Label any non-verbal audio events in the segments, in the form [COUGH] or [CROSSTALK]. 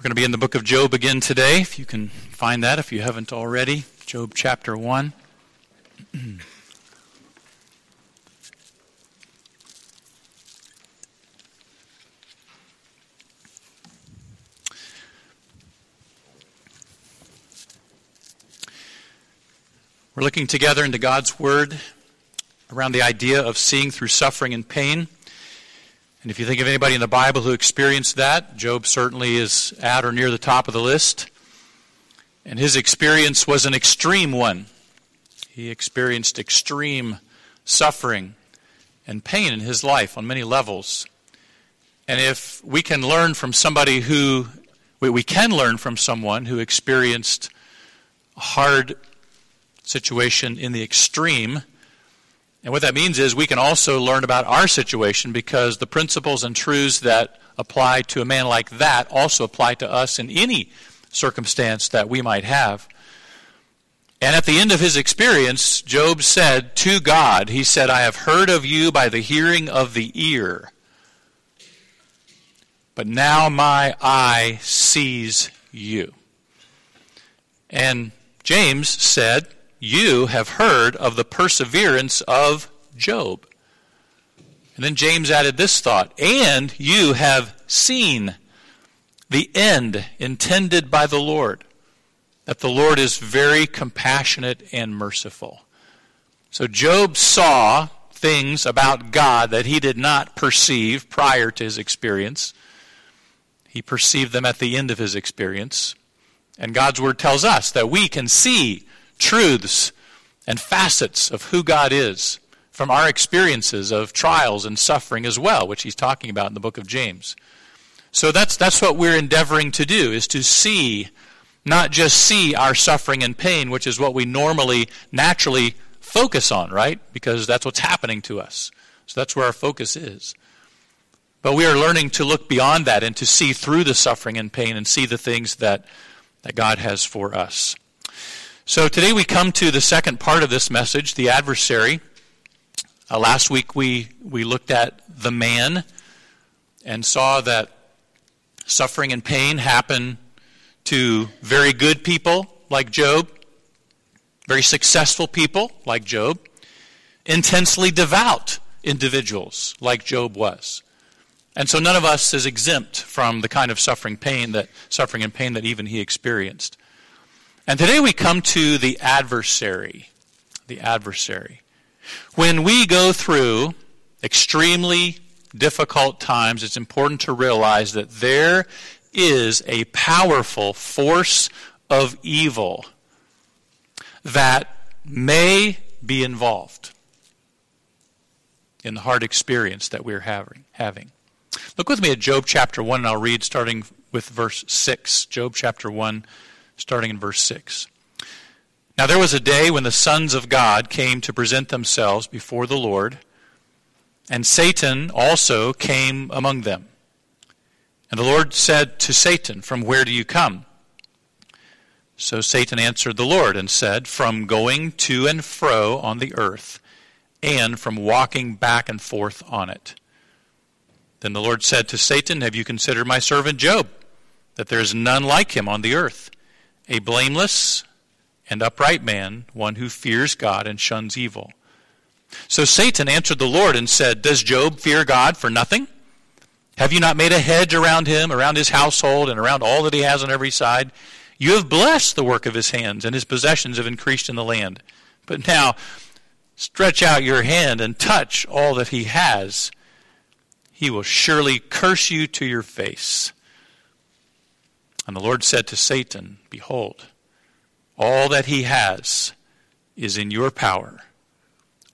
We're going to be in the book of Job again today, if you can find that, if you haven't already. Job chapter 1. We're looking together into God's Word around the idea of seeing through suffering and pain. And if you think of anybody in the Bible who experienced that, Job certainly is at or near the top of the list. And his experience was an extreme one. He experienced extreme suffering and pain in his life on many levels. And if we can learn from somebody who, we can learn from someone who experienced a hard situation in the extreme, and what that means is we can also learn about our situation because the principles and truths that apply to a man like that also apply to us in any circumstance that we might have. And at the end of his experience, Job said to God, He said, I have heard of you by the hearing of the ear, but now my eye sees you. And James said, you have heard of the perseverance of Job. And then James added this thought, and you have seen the end intended by the Lord, that the Lord is very compassionate and merciful. So Job saw things about God that he did not perceive prior to his experience. He perceived them at the end of his experience. And God's word tells us that we can see truths and facets of who God is from our experiences of trials and suffering as well, which he's talking about in the book of James. So that's, that's what we're endeavoring to do, is to see, not just see our suffering and pain, which is what we normally, naturally focus on, right? Because that's what's happening to us. So that's where our focus is. But we are learning to look beyond that and to see through the suffering and pain and see the things that, that God has for us. So today we come to the second part of this message, the adversary. Uh, last week we, we looked at the man and saw that suffering and pain happen to very good people like Job, very successful people like Job, intensely devout individuals like Job was. And so none of us is exempt from the kind of suffering pain that suffering and pain that even he experienced. And today we come to the adversary. The adversary. When we go through extremely difficult times, it's important to realize that there is a powerful force of evil that may be involved in the hard experience that we're having. Look with me at Job chapter 1, and I'll read starting with verse 6. Job chapter 1, starting in verse 6. Now there was a day when the sons of God came to present themselves before the Lord, and Satan also came among them. And the Lord said to Satan, From where do you come? So Satan answered the Lord and said, From going to and fro on the earth, and from walking back and forth on it. Then the Lord said to Satan, Have you considered my servant Job, that there is none like him on the earth? A blameless and upright man, one who fears God and shuns evil. So Satan answered the Lord and said, Does Job fear God for nothing? Have you not made a hedge around him, around his household, and around all that he has on every side? You have blessed the work of his hands, and his possessions have increased in the land. But now, stretch out your hand and touch all that he has. He will surely curse you to your face. And the Lord said to Satan, Behold, all that he has is in your power.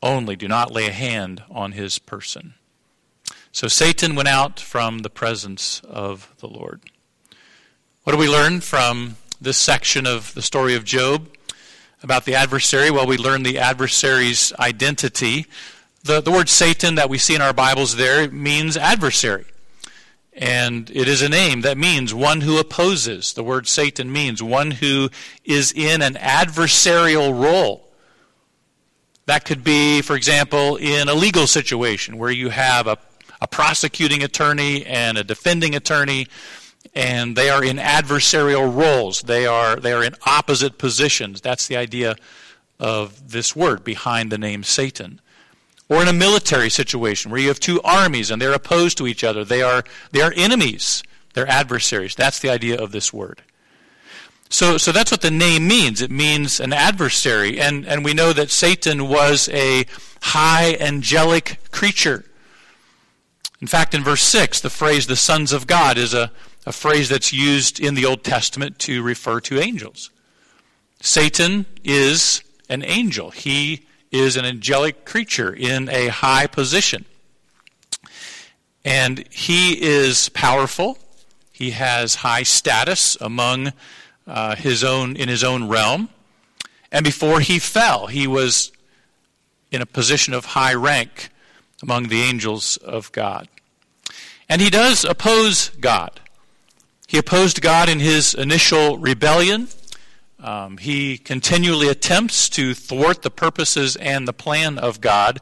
Only do not lay a hand on his person. So Satan went out from the presence of the Lord. What do we learn from this section of the story of Job about the adversary? Well, we learn the adversary's identity. The, the word Satan that we see in our Bibles there means adversary. And it is a name that means one who opposes. The word Satan means one who is in an adversarial role. That could be, for example, in a legal situation where you have a, a prosecuting attorney and a defending attorney, and they are in adversarial roles. They are, they are in opposite positions. That's the idea of this word behind the name Satan. Or in a military situation where you have two armies and they're opposed to each other. They are, they are enemies. They're adversaries. That's the idea of this word. So, so that's what the name means. It means an adversary. And, and we know that Satan was a high angelic creature. In fact, in verse 6, the phrase the sons of God is a, a phrase that's used in the Old Testament to refer to angels. Satan is an angel, he is an angelic creature in a high position. And he is powerful, he has high status among uh, his own in his own realm. And before he fell, he was in a position of high rank among the angels of God. And he does oppose God. He opposed God in his initial rebellion. Um, he continually attempts to thwart the purposes and the plan of God.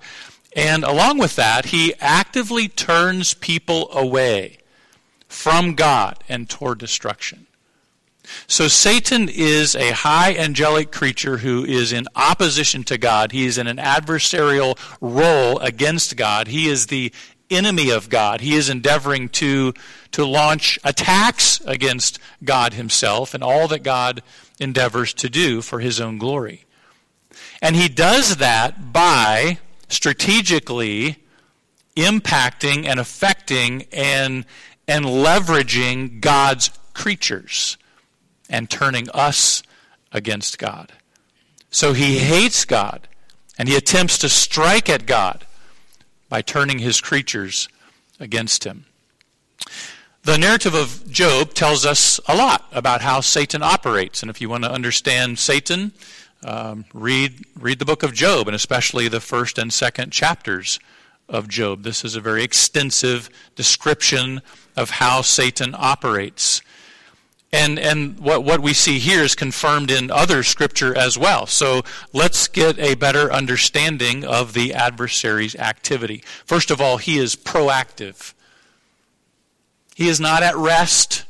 And along with that, he actively turns people away from God and toward destruction. So Satan is a high angelic creature who is in opposition to God. He is in an adversarial role against God. He is the enemy of God. He is endeavoring to, to launch attacks against God himself and all that God endeavors to do for his own glory. And he does that by strategically impacting and affecting and, and leveraging God's creatures and turning us against God. So he hates God and he attempts to strike at God by turning his creatures against him. The narrative of Job tells us a lot about how Satan operates. And if you want to understand Satan, um, read, read the book of Job, and especially the first and second chapters of Job. This is a very extensive description of how Satan operates. And, and what, what we see here is confirmed in other scripture as well. So let's get a better understanding of the adversary's activity. First of all, he is proactive. He is not at rest.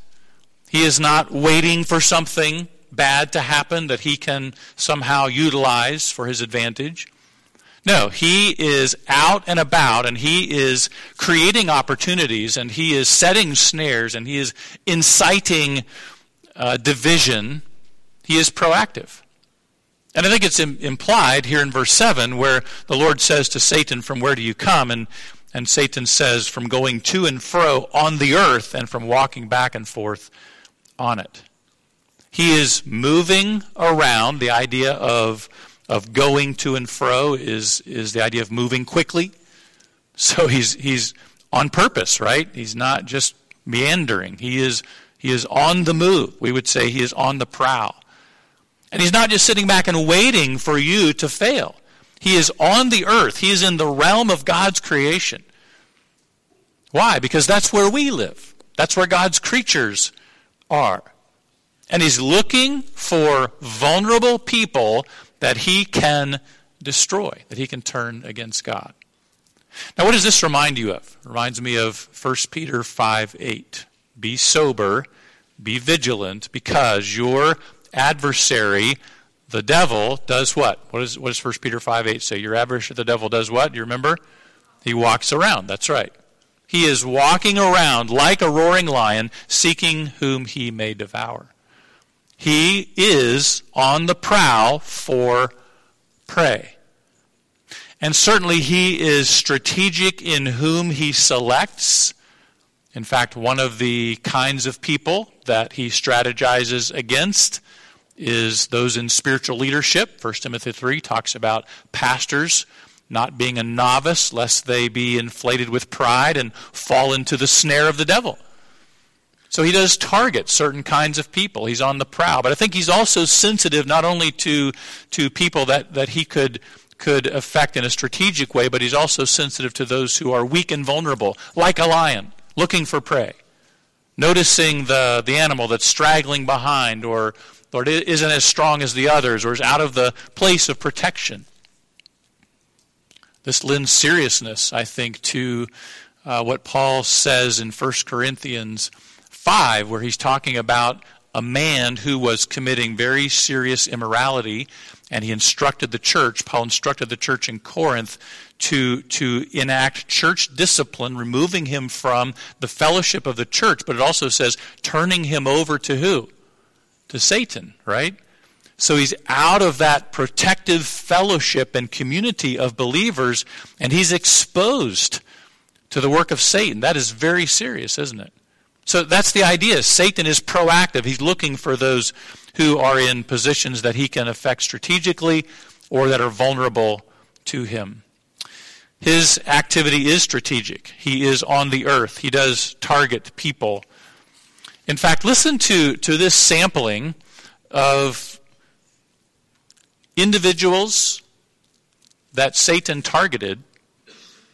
He is not waiting for something bad to happen that he can somehow utilize for his advantage. No, he is out and about and he is creating opportunities and he is setting snares and he is inciting uh, division, he is proactive. And I think it's Im- implied here in verse 7 where the Lord says to Satan, From where do you come? And, and Satan says, From going to and fro on the earth and from walking back and forth on it. He is moving around. The idea of, of going to and fro is, is the idea of moving quickly. So he's, he's on purpose, right? He's not just meandering. He is he is on the move. We would say he is on the prowl. And he's not just sitting back and waiting for you to fail. He is on the earth. He is in the realm of God's creation. Why? Because that's where we live. That's where God's creatures are. And he's looking for vulnerable people that he can destroy, that he can turn against God. Now, what does this remind you of? It reminds me of 1 Peter 5 8. Be sober, be vigilant, because your adversary, the devil, does what? What, is, what does 1 Peter 5 8 say? Your adversary, the devil, does what? Do you remember? He walks around. That's right. He is walking around like a roaring lion, seeking whom he may devour. He is on the prowl for prey. And certainly he is strategic in whom he selects in fact, one of the kinds of people that he strategizes against is those in spiritual leadership. 1 Timothy 3 talks about pastors not being a novice, lest they be inflated with pride and fall into the snare of the devil. So he does target certain kinds of people. He's on the prowl. But I think he's also sensitive not only to, to people that, that he could, could affect in a strategic way, but he's also sensitive to those who are weak and vulnerable, like a lion looking for prey, noticing the, the animal that's straggling behind or, or isn't as strong as the others or is out of the place of protection. This lends seriousness, I think, to uh, what Paul says in 1 Corinthians 5, where he's talking about a man who was committing very serious immorality, and he instructed the church, Paul instructed the church in Corinth to, to enact church discipline, removing him from the fellowship of the church, but it also says turning him over to who? To Satan, right? So he's out of that protective fellowship and community of believers, and he's exposed to the work of Satan. That is very serious, isn't it? So that's the idea. Satan is proactive. He's looking for those who are in positions that he can affect strategically or that are vulnerable to him. His activity is strategic. He is on the earth. He does target people. In fact, listen to, to this sampling of individuals that Satan targeted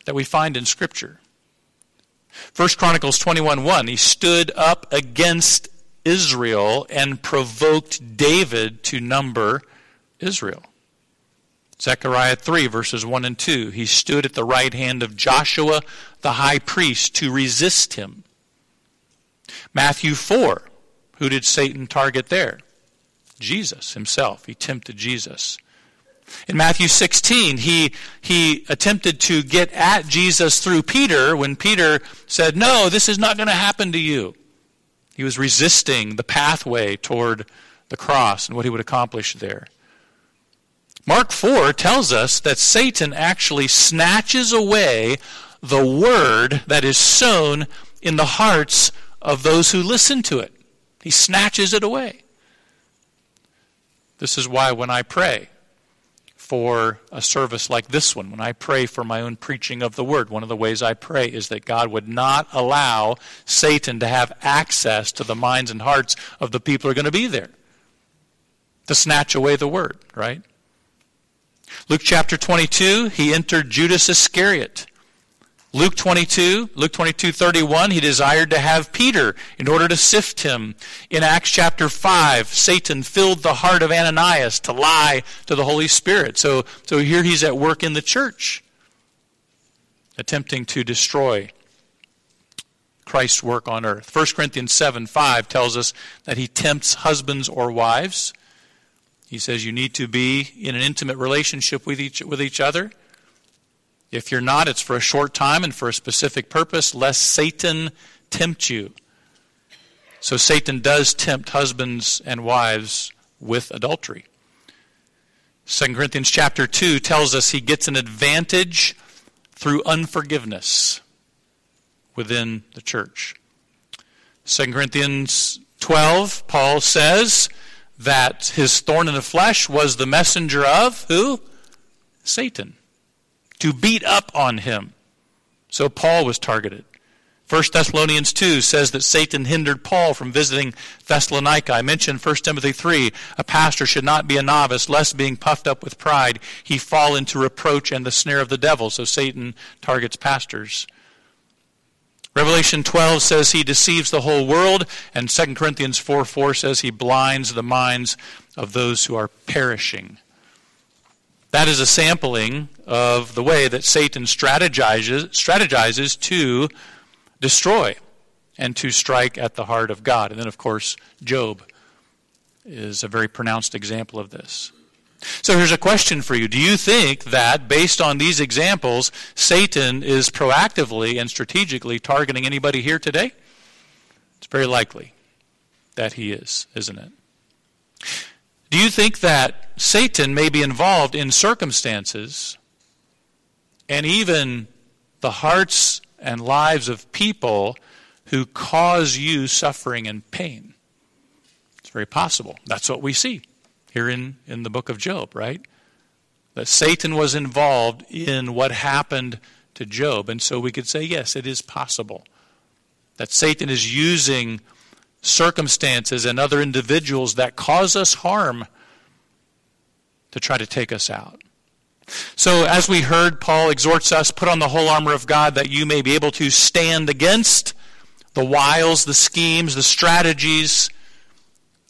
that we find in Scripture. First Chronicles 21 1, he stood up against Israel and provoked David to number Israel. Zechariah 3, verses 1 and 2, he stood at the right hand of Joshua the high priest to resist him. Matthew 4, who did Satan target there? Jesus himself. He tempted Jesus. In Matthew 16, he, he attempted to get at Jesus through Peter when Peter said, No, this is not going to happen to you. He was resisting the pathway toward the cross and what he would accomplish there. Mark 4 tells us that Satan actually snatches away the word that is sown in the hearts of those who listen to it. He snatches it away. This is why when I pray, for a service like this one, when I pray for my own preaching of the word, one of the ways I pray is that God would not allow Satan to have access to the minds and hearts of the people who are going to be there to snatch away the word, right? Luke chapter 22, he entered Judas Iscariot. Luke 22, Luke 22, 31, he desired to have Peter in order to sift him. In Acts chapter 5, Satan filled the heart of Ananias to lie to the Holy Spirit. So, so here he's at work in the church, attempting to destroy Christ's work on earth. 1 Corinthians 7, 5 tells us that he tempts husbands or wives. He says you need to be in an intimate relationship with each, with each other. If you're not, it's for a short time and for a specific purpose, lest Satan tempt you. So Satan does tempt husbands and wives with adultery. 2 Corinthians chapter 2 tells us he gets an advantage through unforgiveness within the church. 2 Corinthians 12, Paul says that his thorn in the flesh was the messenger of who? Satan to beat up on him. So Paul was targeted. 1 Thessalonians 2 says that Satan hindered Paul from visiting Thessalonica. I mentioned 1 Timothy 3, a pastor should not be a novice, lest being puffed up with pride, he fall into reproach and the snare of the devil. So Satan targets pastors. Revelation 12 says he deceives the whole world, and 2 Corinthians 4 4 says he blinds the minds of those who are perishing. That is a sampling of the way that Satan strategizes, strategizes to destroy and to strike at the heart of God. And then, of course, Job is a very pronounced example of this. So here's a question for you. Do you think that, based on these examples, Satan is proactively and strategically targeting anybody here today? It's very likely that he is, isn't it? Do you think that Satan may be involved in circumstances and even the hearts and lives of people who cause you suffering and pain? It's very possible. That's what we see here in, in the book of Job, right? That Satan was involved in what happened to Job. And so we could say, yes, it is possible that Satan is using circumstances and other individuals that cause us harm to try to take us out. So, as we heard, Paul exhorts us put on the whole armor of God that you may be able to stand against the wiles, the schemes, the strategies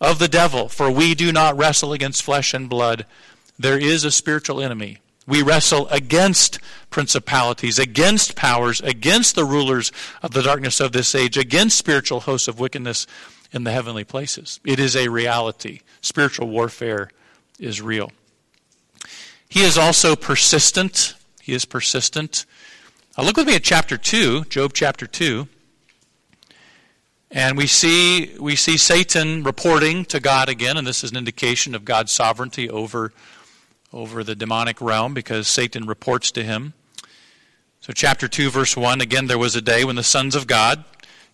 of the devil. For we do not wrestle against flesh and blood. There is a spiritual enemy We wrestle against principalities, against powers, against the rulers of the darkness of this age, against spiritual hosts of wickedness in the heavenly places. It is a reality. Spiritual warfare is real. He is also persistent. He is persistent. Uh, look with me at chapter 2, Job chapter 2. And we see, we see Satan reporting to God again, and this is an indication of God's sovereignty over, over the demonic realm because Satan reports to him. So, chapter 2, verse 1 again, there was a day when the sons of God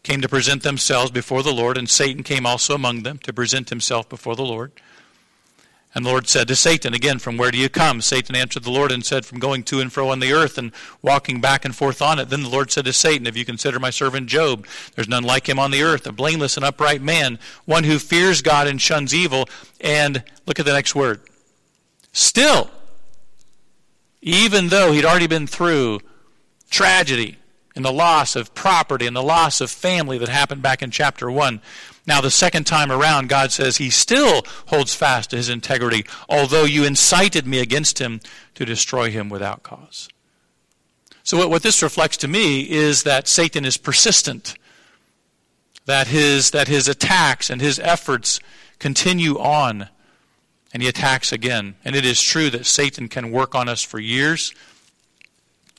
came to present themselves before the Lord, and Satan came also among them to present himself before the Lord. And the Lord said to Satan, again, From where do you come? Satan answered the Lord and said, From going to and fro on the earth and walking back and forth on it. Then the Lord said to Satan, If you consider my servant Job, there's none like him on the earth, a blameless and upright man, one who fears God and shuns evil. And look at the next word. Still, even though he'd already been through tragedy and the loss of property and the loss of family that happened back in chapter 1, now, the second time around, God says he still holds fast to his integrity, although you incited me against him to destroy him without cause. So, what, what this reflects to me is that Satan is persistent, that his, that his attacks and his efforts continue on, and he attacks again. And it is true that Satan can work on us for years,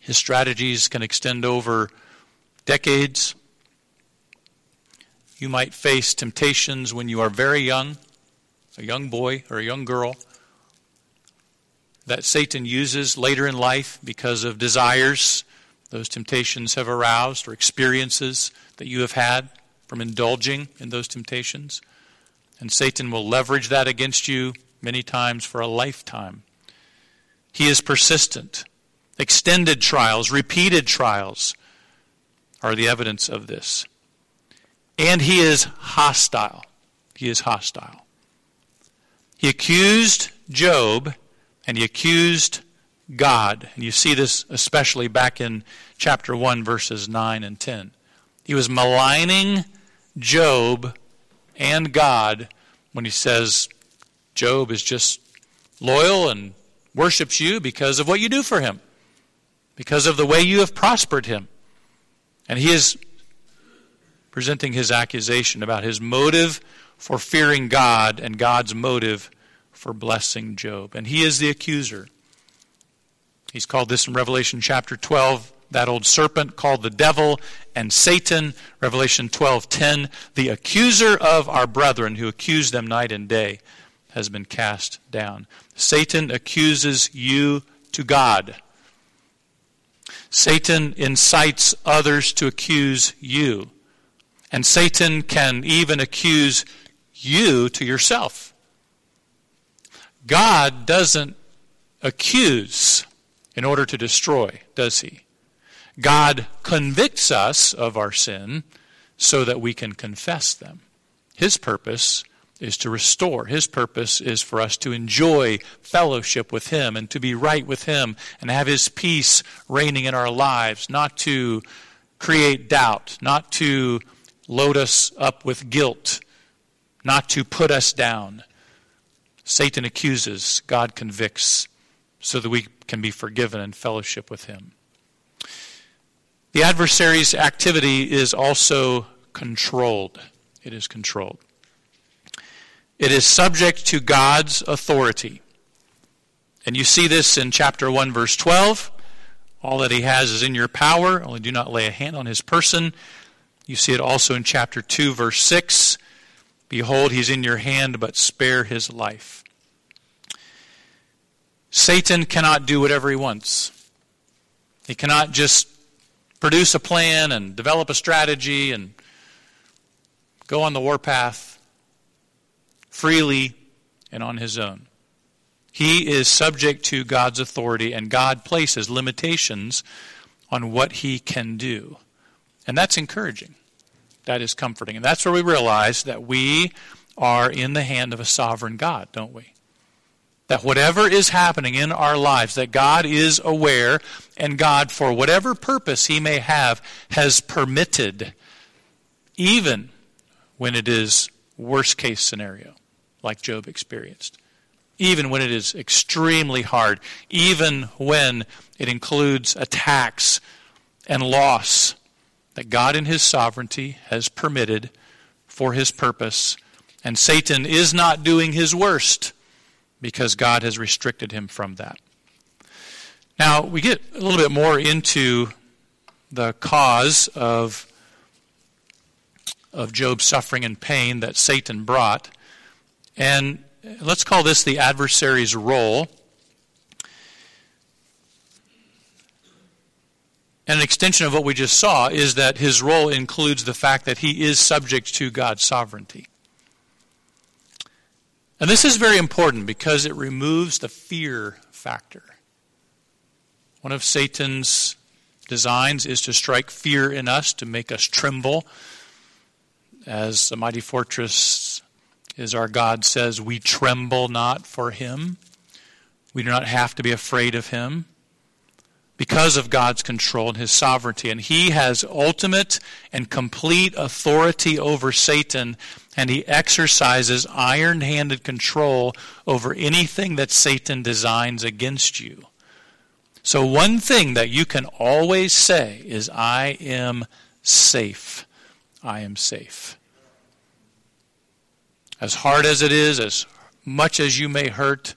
his strategies can extend over decades. You might face temptations when you are very young, a young boy or a young girl, that Satan uses later in life because of desires those temptations have aroused or experiences that you have had from indulging in those temptations. And Satan will leverage that against you many times for a lifetime. He is persistent. Extended trials, repeated trials are the evidence of this. And he is hostile. He is hostile. He accused Job and he accused God. And you see this especially back in chapter 1, verses 9 and 10. He was maligning Job and God when he says, Job is just loyal and worships you because of what you do for him, because of the way you have prospered him. And he is presenting his accusation about his motive for fearing God and God's motive for blessing Job. And he is the accuser. He's called this in Revelation chapter 12 that old serpent called the devil and Satan, Revelation 12:10, the accuser of our brethren who accuse them night and day has been cast down. Satan accuses you to God. Satan incites others to accuse you. And Satan can even accuse you to yourself. God doesn't accuse in order to destroy, does he? God convicts us of our sin so that we can confess them. His purpose is to restore. His purpose is for us to enjoy fellowship with Him and to be right with Him and have His peace reigning in our lives, not to create doubt, not to load us up with guilt, not to put us down. Satan accuses, God convicts, so that we can be forgiven and fellowship with him. The adversary's activity is also controlled. It is controlled. It is subject to God's authority. And you see this in chapter 1, verse 12. All that he has is in your power, only do not lay a hand on his person. You see it also in chapter 2, verse 6. Behold, he's in your hand, but spare his life. Satan cannot do whatever he wants. He cannot just produce a plan and develop a strategy and go on the warpath freely and on his own. He is subject to God's authority, and God places limitations on what he can do. And that's encouraging. That is comforting. And that's where we realize that we are in the hand of a sovereign God, don't we? That whatever is happening in our lives, that God is aware, and God, for whatever purpose He may have, has permitted, even when it is worst case scenario, like Job experienced. even when it is extremely hard, even when it includes attacks and loss that God in His sovereignty has permitted for His purpose. And Satan is not doing his worst because God has restricted him from that. Now, we get a little bit more into the cause of, of Job's suffering and pain that Satan brought. And let's call this the adversary's role. And an extension of what we just saw is that his role includes the fact that he is subject to God's sovereignty. And this is very important because it removes the fear factor. One of Satan's designs is to strike fear in us, to make us tremble. As a mighty fortress is our God says, we tremble not for him. We do not have to be afraid of him because of God's control and his sovereignty. And he has ultimate and complete authority over Satan, and he exercises iron handed control over anything that Satan designs against you. So, one thing that you can always say is, I am safe. I am safe. As hard as it is, as much as you may hurt,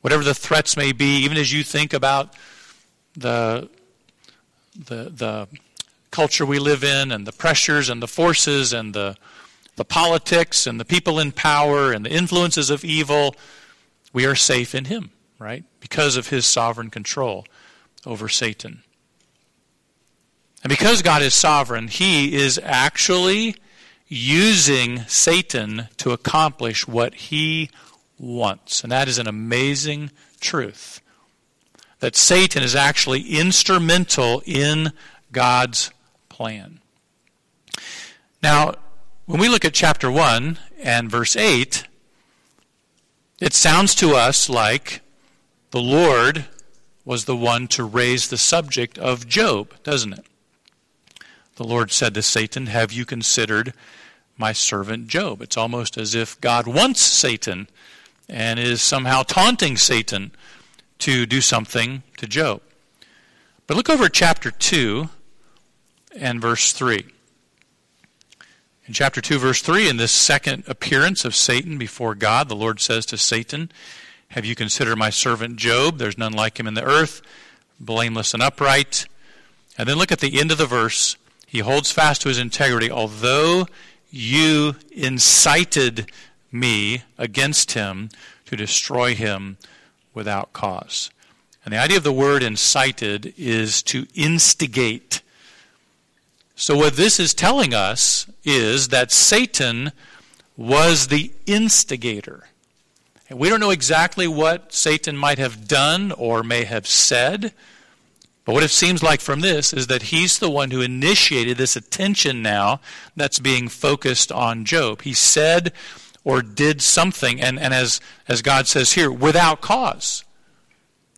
whatever the threats may be, even as you think about the, the, the culture we live in and the pressures and the forces and the, the politics and the people in power and the influences of evil, we are safe in Him, right? Because of His sovereign control over Satan. And because God is sovereign, He is actually using Satan to accomplish what He wants. And that is an amazing truth that Satan is actually instrumental in God's plan. Now, when we look at chapter 1 and verse 8, it sounds to us like the Lord was the one to raise the subject of Job, doesn't it? The Lord said to Satan, Have you considered my servant Job? It's almost as if God wants Satan and is somehow taunting Satan to do something to Job. But look over chapter 2 and verse 3. In chapter 2, verse 3, in this second appearance of Satan before God, the Lord says to Satan, Have you considered my servant Job? There's none like him in the earth, blameless and upright. And then look at the end of the verse. He holds fast to his integrity, although you incited me against him to destroy him without cause. And the idea of the word incited is to instigate. So, what this is telling us is that Satan was the instigator. And we don't know exactly what Satan might have done or may have said, but what it seems like from this is that he's the one who initiated this attention now that's being focused on Job. He said or did something, and, and as, as God says here, without cause.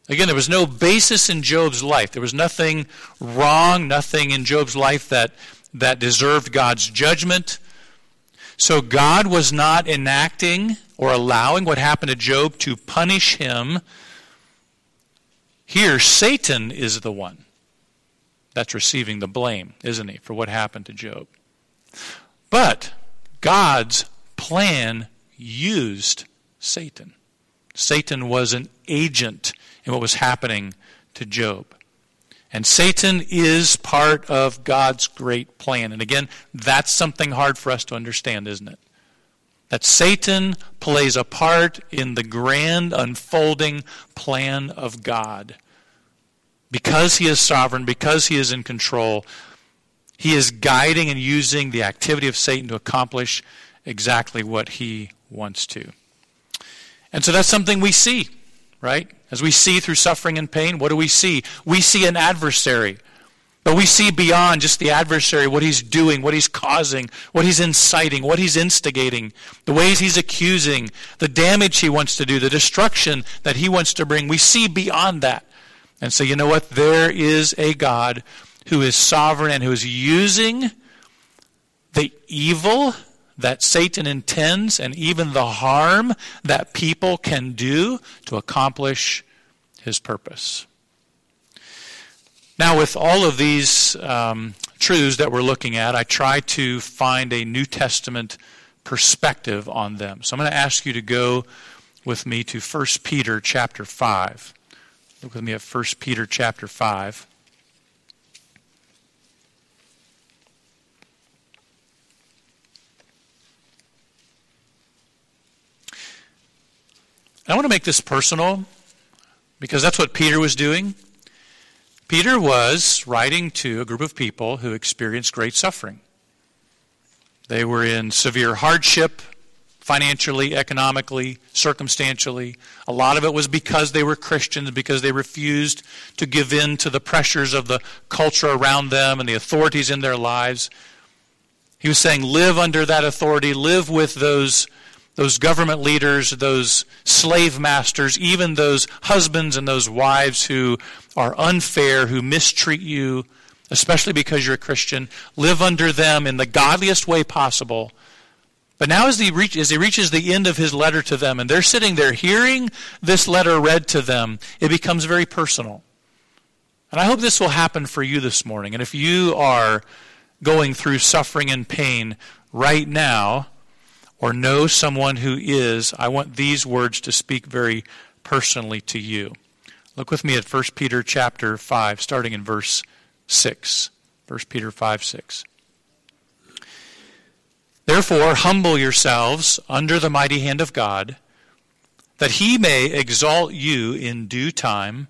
Again, there was no basis in Job's life. There was nothing wrong, nothing in Job's life that, that deserved God's judgment. So God was not enacting or allowing what happened to Job to punish him. Here, Satan is the one that's receiving the blame, isn't he, for what happened to Job? But God's plan used Satan. Satan was an agent in what was happening to Job. And Satan is part of God's great plan. And again, that's something hard for us to understand, isn't it? That Satan plays a part in the grand unfolding plan of God. Because he is sovereign, because he is in control, he is guiding and using the activity of Satan to accomplish exactly what he wants to. And so that's something we see, right? As we see through suffering and pain, what do we see? We see an adversary. But we see beyond just the adversary what he's doing, what he's causing, what he's inciting, what he's instigating, the ways he's accusing, the damage he wants to do, the destruction that he wants to bring. We see beyond that. And so, you know what? There is a God who is sovereign and who is using the evil that Satan intends and even the harm that people can do to accomplish his purpose. Now, with all of these um, truths that we're looking at, I try to find a New Testament perspective on them. So I'm going to ask you to go with me to 1 Peter chapter 5. Look with me at 1 Peter chapter 5. I want to make this personal because that's what Peter was doing. Peter was writing to a group of people who experienced great suffering. They were in severe hardship, financially, economically, circumstantially. A lot of it was because they were Christians, because they refused to give in to the pressures of the culture around them and the authorities in their lives. He was saying, live under that authority, live with those those government leaders, those slave masters, even those husbands and those wives who are unfair, who mistreat you, especially because you're a Christian, live under them in the godliest way possible. But now, as he, reach, as he reaches the end of his letter to them, and they're sitting there hearing this letter read to them, it becomes very personal. And I hope this will happen for you this morning. And if you are going through suffering and pain right now, or know someone who is, I want these words to speak very personally to you. Look with me at 1 Peter chapter 5, starting in verse 6. 1 Peter 5, 6. Therefore, humble yourselves under the mighty hand of God, that he may exalt you in due time,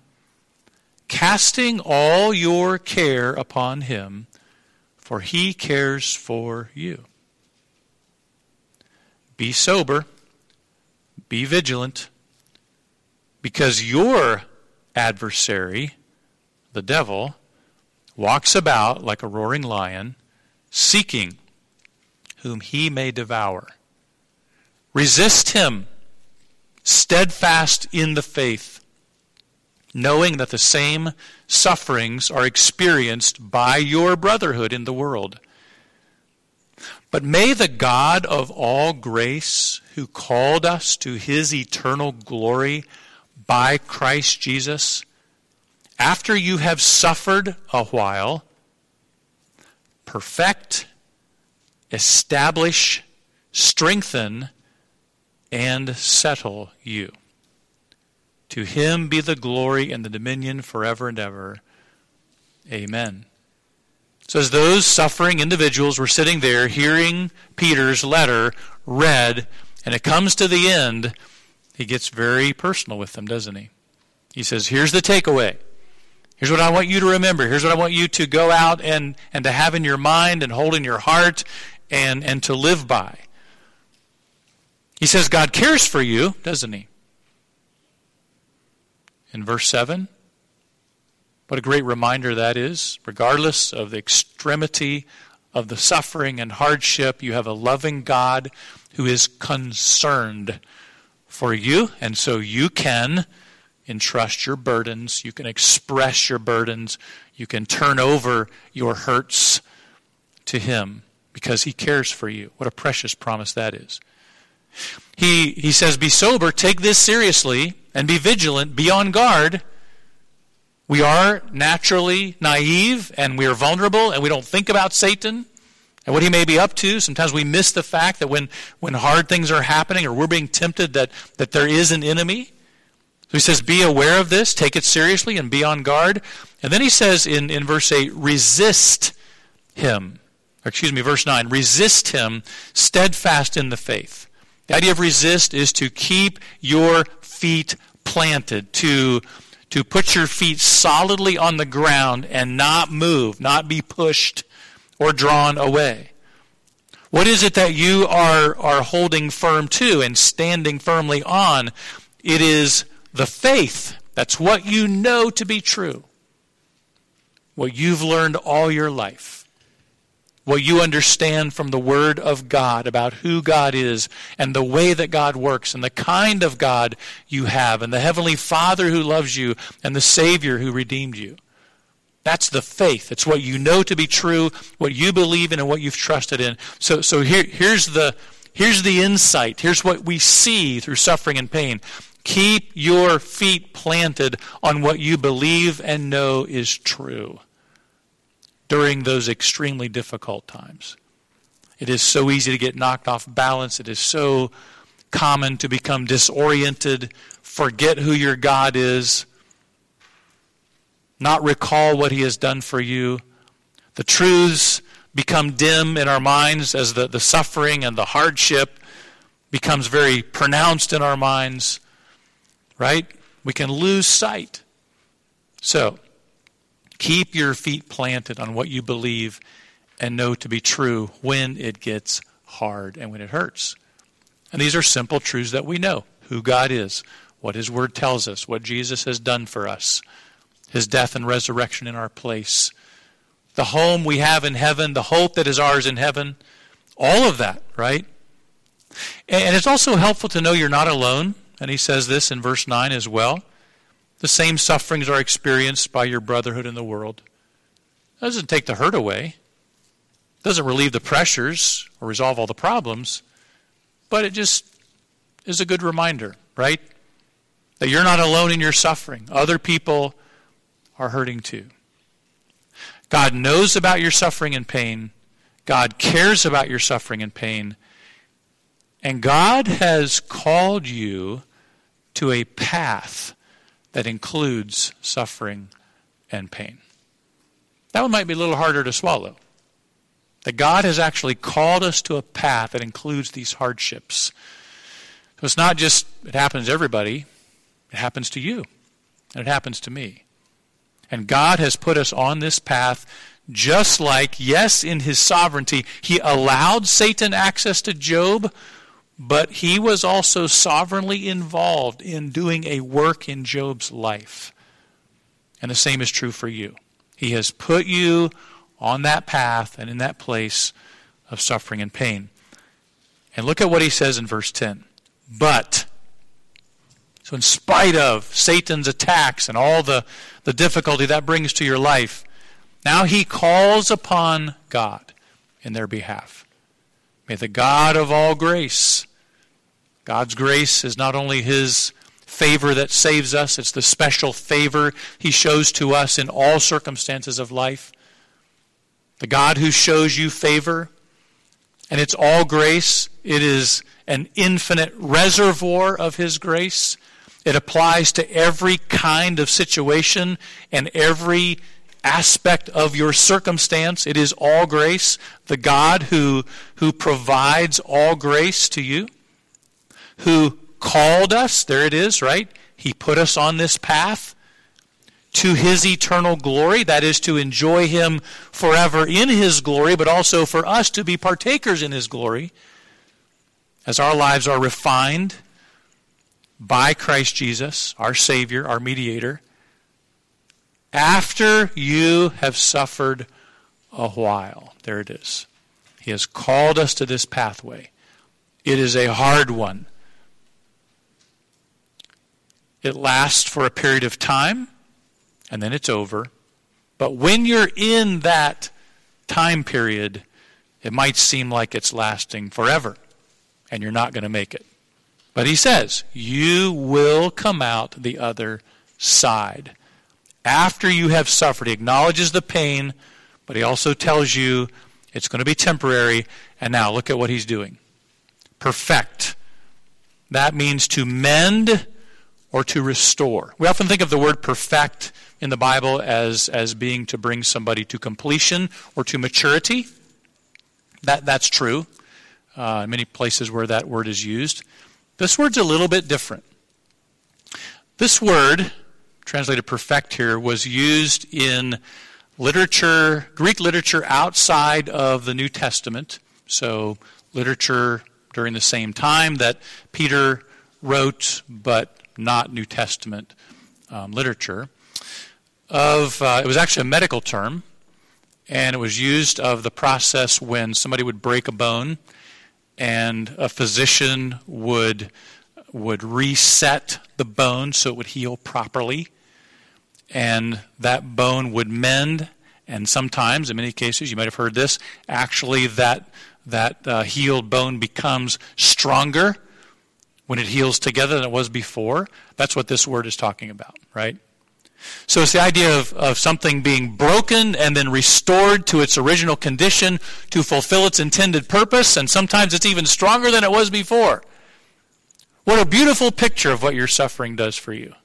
casting all your care upon him, for he cares for you. Be sober, be vigilant, because your adversary, the devil, walks about like a roaring lion, seeking whom he may devour. Resist him, steadfast in the faith, knowing that the same sufferings are experienced by your brotherhood in the world. But may the God of all grace, who called us to his eternal glory by Christ Jesus, after you have suffered a while, perfect, establish, strengthen, and settle you. To him be the glory and the dominion forever and ever. Amen. So, as those suffering individuals were sitting there hearing Peter's letter read, and it comes to the end, he gets very personal with them, doesn't he? He says, Here's the takeaway. Here's what I want you to remember. Here's what I want you to go out and, and to have in your mind and hold in your heart and, and to live by. He says God cares for you, doesn't he? In verse 7, what a great reminder that is. Regardless of the extremity of the suffering and hardship, you have a loving God who is concerned for you, and so you can entrust your burdens, you can express your burdens, you can turn over your hurts to Him because He cares for you. What a precious promise that is. He, he says, Be sober, take this seriously, and be vigilant, be on guard we are naturally naive and we are vulnerable and we don't think about Satan and what he may be up to. Sometimes we miss the fact that when, when hard things are happening or we're being tempted that, that there is an enemy. So he says, be aware of this, take it seriously, and be on guard. And then he says in, in verse 8, resist him. Or excuse me, verse 9, resist him steadfast in the faith. The idea of resist is to keep your feet planted, to to put your feet solidly on the ground and not move, not be pushed or drawn away. What is it that you are, are holding firm to and standing firmly on? It is the faith. That's what you know to be true. What you've learned all your life what you understand from the Word of God about who God is and the way that God works and the kind of God you have and the Heavenly Father who loves you and the Savior who redeemed you. That's the faith. It's what you know to be true, what you believe in, and what you've trusted in. So, so here, here's, the, here's the insight. Here's what we see through suffering and pain. Keep your feet planted on what you believe and know is true during those extremely difficult times. It is so easy to get knocked off balance. It is so common to become disoriented, forget who your God is, not recall what He has done for you. The truths become dim in our minds as the, the suffering and the hardship becomes very pronounced in our minds, right? We can lose sight. So, keep your feet planted on what you believe and know to be true when it gets hard and when it hurts. And these are simple truths that we know who God is, what His Word tells us, what Jesus has done for us, His death and resurrection in our place, the home we have in heaven, the hope that is ours in heaven, all of that, right? And it's also helpful to know you're not alone. And he says this in verse 9 as well. The same sufferings are experienced by your brotherhood in the world. That doesn't take the hurt away, it doesn't relieve the pressures or resolve all the problems, but it just is a good reminder, right? That you're not alone in your suffering. Other people are hurting too. God knows about your suffering and pain. God cares about your suffering and pain. And God has called you to a path that includes suffering and pain. That one might be a little harder to swallow. That God has actually called us to a path that includes these hardships. So it's not just, it happens to everybody, it happens to you, and it happens to me. And God has put us on this path just like, yes, in his sovereignty, he allowed Satan access to Job, but he was also sovereignly involved in doing a work in Job's life. And the same is true for you. He has put you on that path and in that place of suffering and pain. And look at what he says in verse 10. But, so in spite of Satan's attacks and all the, the difficulty that brings to your life, now he calls upon God in their behalf. May the God of all grace, God's grace is not only his favor that saves us, it's the special favor he shows to us in all circumstances of life. The God who shows you favor, and it's all grace. It is an infinite reservoir of His grace. It applies to every kind of situation and every aspect of your circumstance. It is all grace. The God who, who provides all grace to you, who called us, there it is, right? He put us on this path to his eternal glory, that is, to enjoy him forever in his glory, but also for us to be partakers in his glory as our lives are refined by Christ Jesus, our Savior, our mediator, after you have suffered a while. There it is. He has called us to this pathway. It is a hard one. It lasts for a period of time and then it's over. But when you're in that time period, it might seem like it's lasting forever, and you're not going to make it. But he says, You will come out the other side. After you have suffered, he acknowledges the pain, but he also tells you it's going to be temporary. And now look at what he's doing perfect. That means to mend or to restore. We often think of the word perfect in the Bible as, as being to bring somebody to completion or to maturity. That, that's true uh, in many places where that word is used. This word's a little bit different. This word, translated perfect here, was used in literature, Greek literature outside of the New Testament. So, literature during the same time that Peter wrote, but not New Testament um, literature of, uh, it was actually a medical term, and it was used of the process when somebody would break a bone and a physician would, would reset the bone so it would heal properly. and that bone would mend. And sometimes, in many cases, you might have heard this, actually that, that uh, healed bone becomes stronger when it heals together than it was before. That's what this word is talking about, right? So it's the idea of, of something being broken and then restored to its original condition to fulfill its intended purpose, and sometimes it's even stronger than it was before. What a beautiful picture of what your suffering does for you.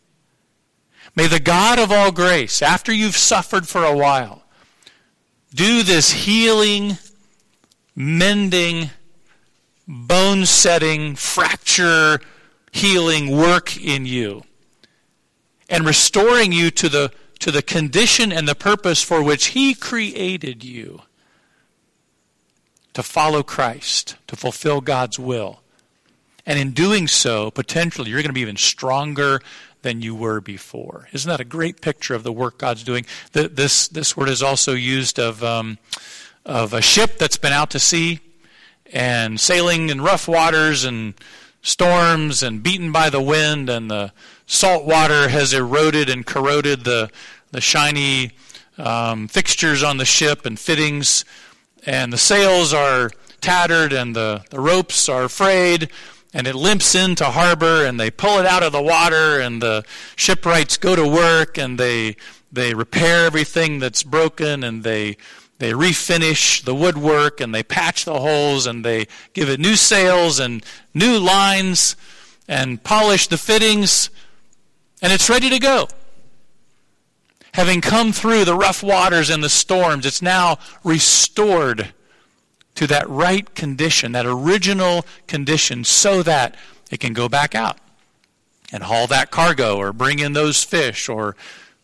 May the God of all grace, after you've suffered for a while, do this healing, mending, bone setting, fracture healing work in you and restoring you to the, to the condition and the purpose for which He created you to follow Christ, to fulfill God's will. And in doing so, potentially, you're going to be even stronger than you were before. Isn't that a great picture of the work God's doing? This, this word is also used of, um, of a ship that's been out to sea and sailing in rough waters and storms and beaten by the wind and the salt water has eroded and corroded the, the shiny um, fixtures on the ship and fittings, and the sails are tattered and the, the ropes are frayed, and it limps into harbor, and they pull it out of the water, and the shipwrights go to work, and they they repair everything that's broken, and they they refinish the woodwork, and they patch the holes, and they give it new sails and new lines, and polish the fittings, and it's ready to go. Having come through the rough waters and the storms, it's now restored to that right condition, that original condition, so that it can go back out and haul that cargo or bring in those fish or,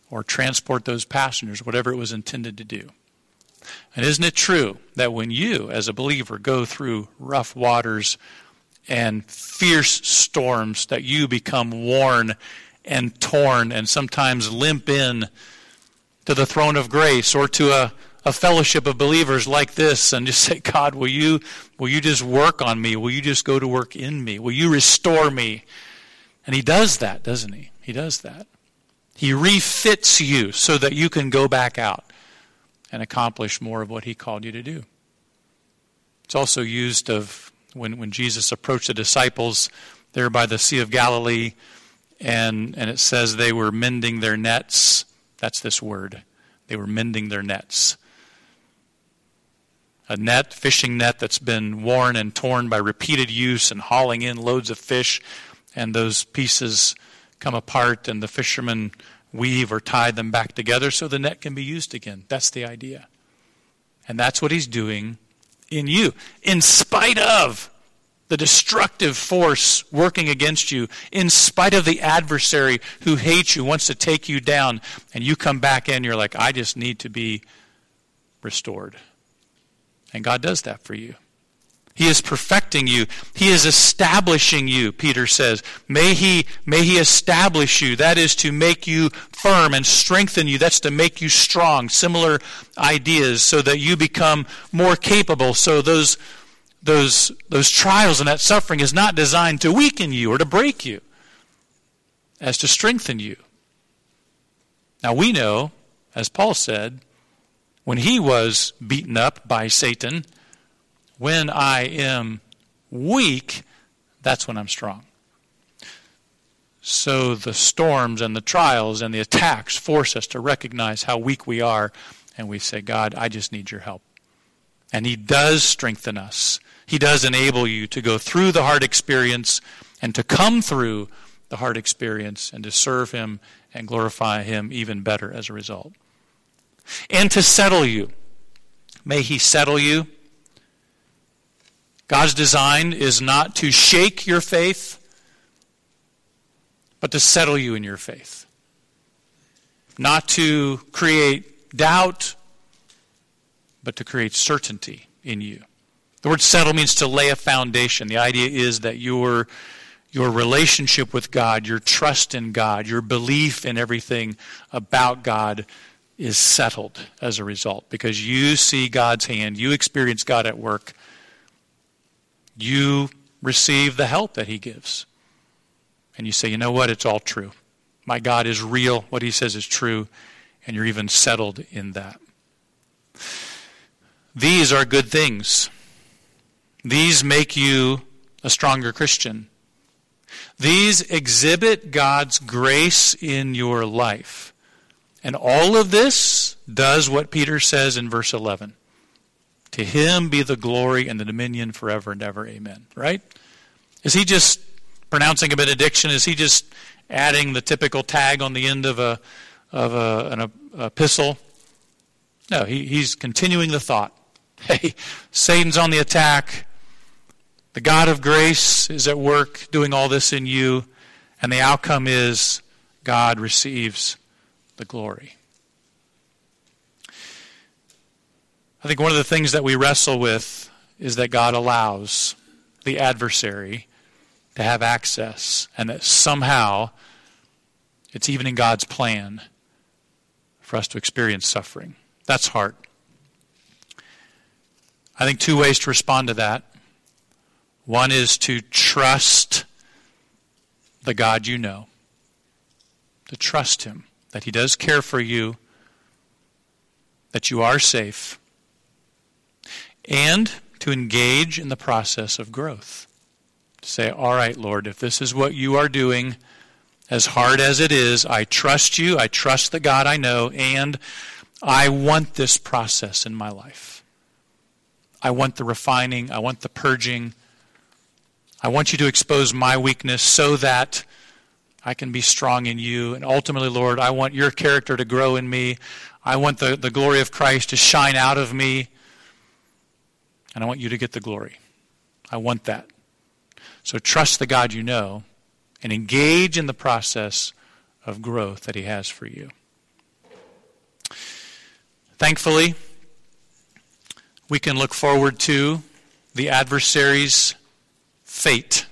or transport those passengers, whatever it was intended to do. And isn't it true that when you, as a believer, go through rough waters and fierce storms, that you become worn and torn and sometimes limp in to the throne of grace or to a, a fellowship of believers like this and just say, God, will you, will you just work on me? Will you just go to work in me? Will you restore me? And he does that, doesn't he? He does that. He refits you so that you can go back out and accomplish more of what he called you to do. It's also used of when, when Jesus approached the disciples there by the Sea of Galilee and, and it says they were mending their nets. That's this word. They were mending their nets. A net, fishing net that's been worn and torn by repeated use and hauling in loads of fish, and those pieces come apart, and the fishermen weave or tie them back together so the net can be used again. That's the idea. And that's what he's doing in you, in spite of the destructive force working against you, in spite of the adversary who hates you, wants to take you down, and you come back in, you're like, I just need to be restored. And God does that for you. He is perfecting you. He is establishing you, Peter says. May he, may he establish you. That is to make you firm and strengthen you. That's to make you strong. Similar ideas so that you become more capable. So those those, those trials and that suffering is not designed to weaken you or to break you, as to strengthen you. Now we know, as Paul said, when he was beaten up by Satan, when I am weak, that's when I'm strong. So the storms and the trials and the attacks force us to recognize how weak we are, and we say, God, I just need your help. And He does strengthen us. He does enable you to go through the hard experience and to come through the hard experience and to serve Him and glorify Him even better as a result. And to settle you. May He settle you. God's design is not to shake your faith, but to settle you in your faith. Not to create doubt, but to create certainty in you. The word settle means to lay a foundation. The idea is that your, your relationship with God, your trust in God, your belief in everything about God is settled as a result because you see God's hand, you experience God at work, you receive the help that He gives. And you say, you know what, it's all true. My God is real. What he says is true. And you're even settled in that. These are good things. These make you a stronger Christian. These exhibit God's grace in your life. And all of this does what Peter says in verse 11. To him be the glory and the dominion forever and ever. Amen. Right? Is he just pronouncing a benediction? Is he just adding the typical tag on the end of a of a, an epistle? No, he, he's continuing the thought. [LAUGHS] Hey, Satan's on the attack. The God of grace is at work doing all this in you, and the outcome is God receives the glory. I think one of the things that we wrestle with is that God allows the adversary to have access, and that somehow it's even in God's plan for us to experience suffering. That's hard. I think two ways to respond to that. One is to trust the God you know, to trust Him, that He does care for you, that you are safe, and to engage in the process of growth. To say, All right, Lord, if this is what you are doing, as hard as it is, I trust you, I trust the God I know, and I want this process in my life. I want the refining, I want the purging. I want you to expose my weakness so that I can be strong in you. And ultimately, Lord, I want your character to grow in me. I want the, the glory of Christ to shine out of me. And I want you to get the glory. I want that. So trust the God you know and engage in the process of growth that He has for you. Thankfully, we can look forward to the adversary's fate.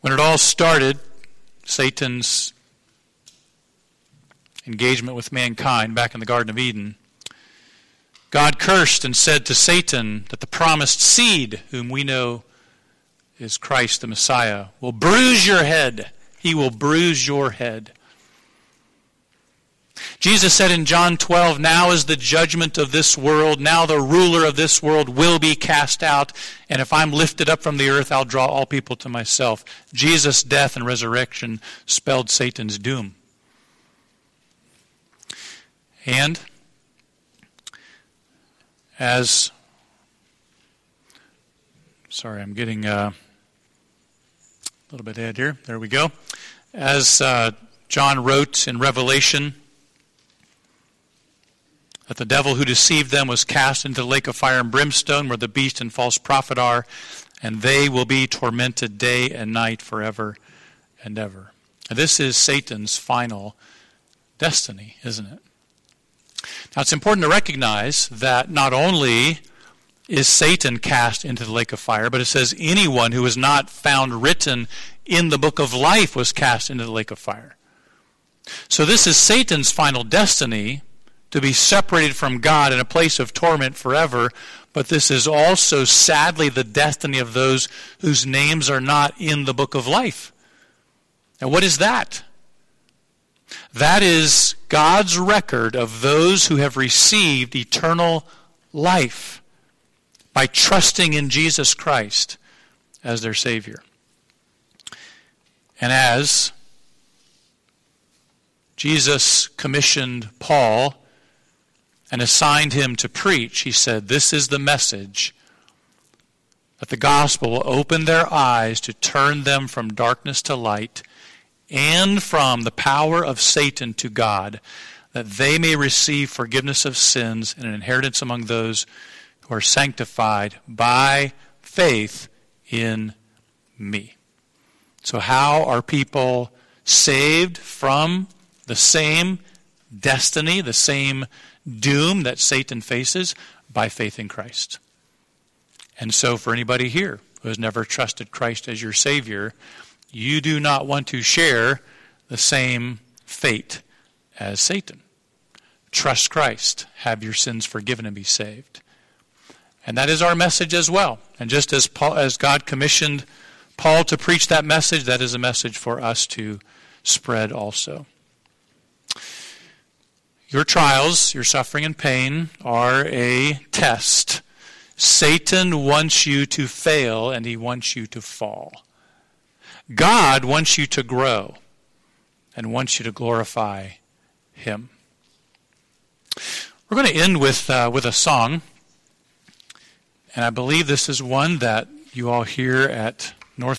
When it all started, Satan's engagement with mankind back in the Garden of Eden, God cursed and said to Satan that the promised seed, whom we know is Christ the Messiah, will bruise your head. He will bruise your head. Jesus said in John 12, Now is the judgment of this world. Now the ruler of this world will be cast out. And if I'm lifted up from the earth, I'll draw all people to myself. Jesus' death and resurrection spelled Satan's doom. And as sorry, I'm getting uh, a little bit ahead here. There we go. As uh, John wrote in Revelation, that the devil who deceived them was cast into the lake of fire and brimstone, where the beast and false prophet are, and they will be tormented day and night forever and ever. And this is Satan's final destiny, isn't it? Now, it's important to recognize that not only is Satan cast into the lake of fire, but it says anyone who is not found written in the book of life was cast into the lake of fire. So, this is Satan's final destiny to be separated from God in a place of torment forever, but this is also sadly the destiny of those whose names are not in the book of life. And what is that? That is God's record of those who have received eternal life by trusting in Jesus Christ as their Savior. And as Jesus commissioned Paul and assigned him to preach, he said, This is the message that the gospel will open their eyes to turn them from darkness to light and from the power of Satan to God, that they may receive forgiveness of sins and an inheritance among those who are sanctified by faith in me. So, how are people saved from the same destiny, the same doom that Satan faces? By faith in Christ. And so, for anybody here who has never trusted Christ as your Savior, you do not want to share the same fate as Satan. Trust Christ, have your sins forgiven, and be saved. And that is our message as well. And just as, Paul, as God commissioned Paul to preach that message, that is a message for us to spread also. Your trials, your suffering and pain are a test. Satan wants you to fail and he wants you to fall. God wants you to grow and wants you to glorify him. We're going to end with, uh, with a song. And I believe this is one that you all hear at